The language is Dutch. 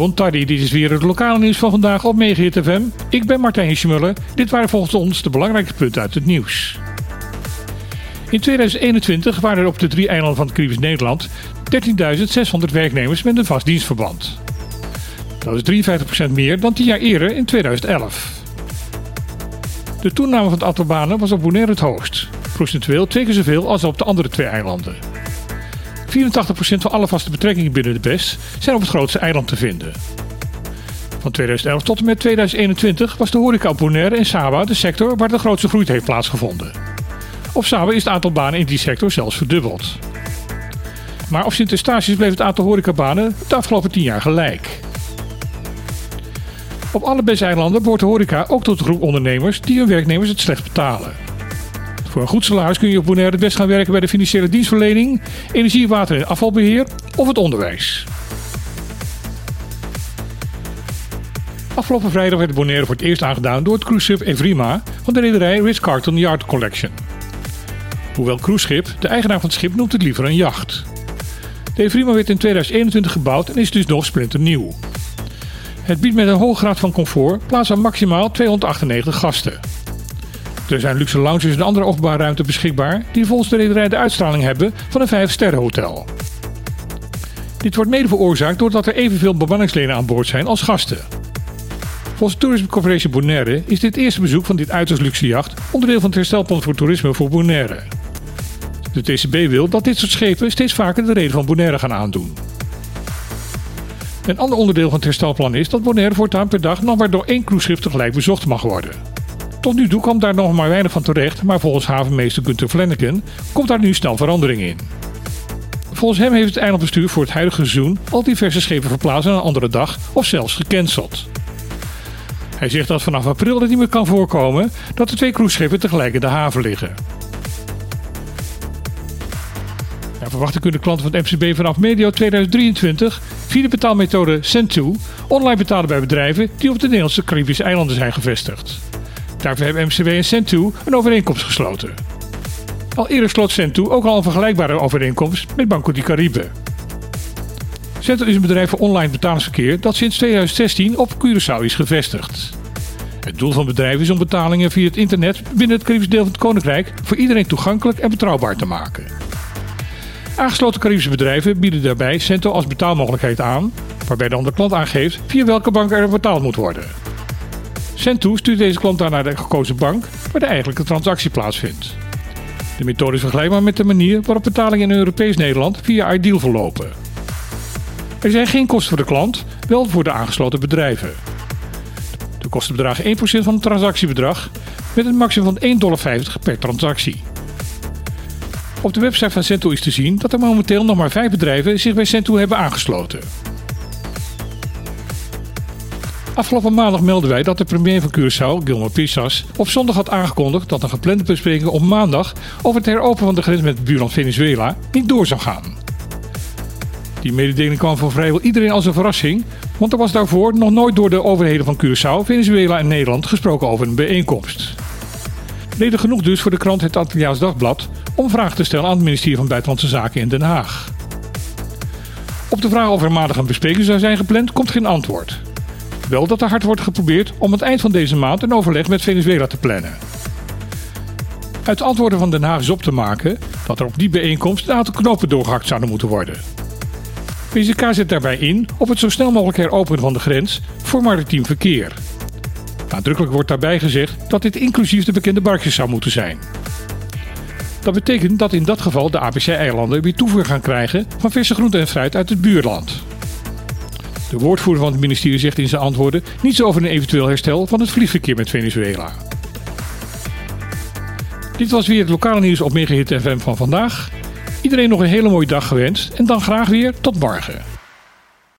Bontardi, dit is weer het lokale nieuws van vandaag op Megahit FM. Ik ben Martijn Schmuller. Dit waren volgens ons de belangrijkste punten uit het nieuws. In 2021 waren er op de drie eilanden van het Caribisch Nederland 13.600 werknemers met een vast dienstverband. Dat is 53% meer dan 10 jaar eerder in 2011. De toename van het aantal banen was op Bonaire het hoogst. Procentueel twee keer zoveel als op de andere twee eilanden. 84% van alle vaste betrekkingen binnen de BES zijn op het grootste eiland te vinden. Van 2011 tot en met 2021 was de horeca op Bonaire en Saba de sector waar de grootste groei heeft plaatsgevonden. Op Saba is het aantal banen in die sector zelfs verdubbeld. Maar op Sint-Eustatius bleef het aantal horecabanen de afgelopen 10 jaar gelijk. Op alle BES-eilanden behoort de horeca ook tot de groep ondernemers die hun werknemers het slecht betalen. Voor een goed salaris kun je op Bonaire het best gaan werken bij de financiële dienstverlening, energie, water en afvalbeheer of het onderwijs. Afgelopen vrijdag werd Bonaire voor het eerst aangedaan door het cruiseschip Evrima van de rederij Ritz-Carlton Yard Collection. Hoewel cruiseschip, de eigenaar van het schip noemt het liever een jacht. De Evrima werd in 2021 gebouwd en is dus nog splinternieuw. Het biedt met een hoge graad van comfort plaats aan maximaal 298 gasten. Er zijn luxe lounges en andere openbare ruimte beschikbaar die volgens de rederij de uitstraling hebben van een 5-sterren hotel. Dit wordt mede veroorzaakt doordat er evenveel bemanningsleden aan boord zijn als gasten. Volgens Tourism Corporation Bonaire is dit eerste bezoek van dit uiterst luxe jacht onderdeel van het herstelplan voor toerisme voor Bonaire. De TCB wil dat dit soort schepen steeds vaker de reden van Bonaire gaan aandoen. Een ander onderdeel van het herstelplan is dat Bonaire voortaan per dag nog maar door één cruiseschip tegelijk bezocht mag worden. Tot nu toe kwam daar nog maar weinig van terecht, maar volgens havenmeester Gunther Flanagan komt daar nu snel verandering in. Volgens hem heeft het eilandbestuur voor het huidige seizoen al diverse schepen verplaatst naar een andere dag of zelfs gecanceld. Hij zegt dat vanaf april het niet meer kan voorkomen dat de twee cruiseschepen tegelijk in de haven liggen. Ja, verwachten kunnen klanten van het MCB vanaf medio 2023 via de betaalmethode Send2 online betalen bij bedrijven die op de Nederlandse Caribische eilanden zijn gevestigd. Daarvoor hebben MCB en Send2 een overeenkomst gesloten. Al eerder sloot Send2 ook al een vergelijkbare overeenkomst met Banco di Caribe. Send2 is een bedrijf voor online betalingsverkeer dat sinds 2016 op Curaçao is gevestigd. Het doel van het bedrijf is om betalingen via het internet binnen het Caribisch deel van het Koninkrijk voor iedereen toegankelijk en betrouwbaar te maken. Aangesloten Caribische bedrijven bieden daarbij Cento als betaalmogelijkheid aan, waarbij dan de klant aangeeft via welke bank er betaald moet worden. Cento stuurt deze klant dan naar de gekozen bank waar de eigenlijke transactie plaatsvindt. De methode is vergelijkbaar met de manier waarop betalingen in Europees Nederland via Ideal verlopen. Er zijn geen kosten voor de klant, wel voor de aangesloten bedrijven. De kosten bedragen 1% van het transactiebedrag met een maximum van 1,50 dollar per transactie. Op de website van Cento is te zien dat er momenteel nog maar vijf bedrijven zich bij Cento hebben aangesloten. Afgelopen maandag melden wij dat de premier van Curaçao, Gilmar Pisas, op zondag had aangekondigd dat een geplande bespreking op maandag over het heropenen van de grens met buurland Venezuela niet door zou gaan. Die mededeling kwam voor vrijwel iedereen als een verrassing, want er was daarvoor nog nooit door de overheden van Curaçao, Venezuela en Nederland gesproken over een bijeenkomst. Reden genoeg dus voor de krant Het Antilliaans Dagblad om vragen te stellen aan het ministerie van Buitenlandse Zaken in Den Haag. Op de vraag of er maandag een bespreking zou zijn gepland, komt geen antwoord. Wel dat er hard wordt geprobeerd om het eind van deze maand een overleg met Venezuela te plannen. Uit de antwoorden van Den Haag is op te maken dat er op die bijeenkomst een aantal knopen doorgehakt zouden moeten worden. PZK zet daarbij in op het zo snel mogelijk heropenen van de grens voor maritiem verkeer. Nadrukkelijk wordt daarbij gezegd dat dit inclusief de bekende barkjes zou moeten zijn. Dat betekent dat in dat geval de APC-eilanden weer toevoer gaan krijgen van verse groenten en fruit uit het buurland. De woordvoerder van het ministerie zegt in zijn antwoorden niets over een eventueel herstel van het vliegverkeer met Venezuela. Dit was weer het lokale nieuws op Megahit FM van vandaag. Iedereen nog een hele mooie dag gewenst en dan graag weer tot morgen.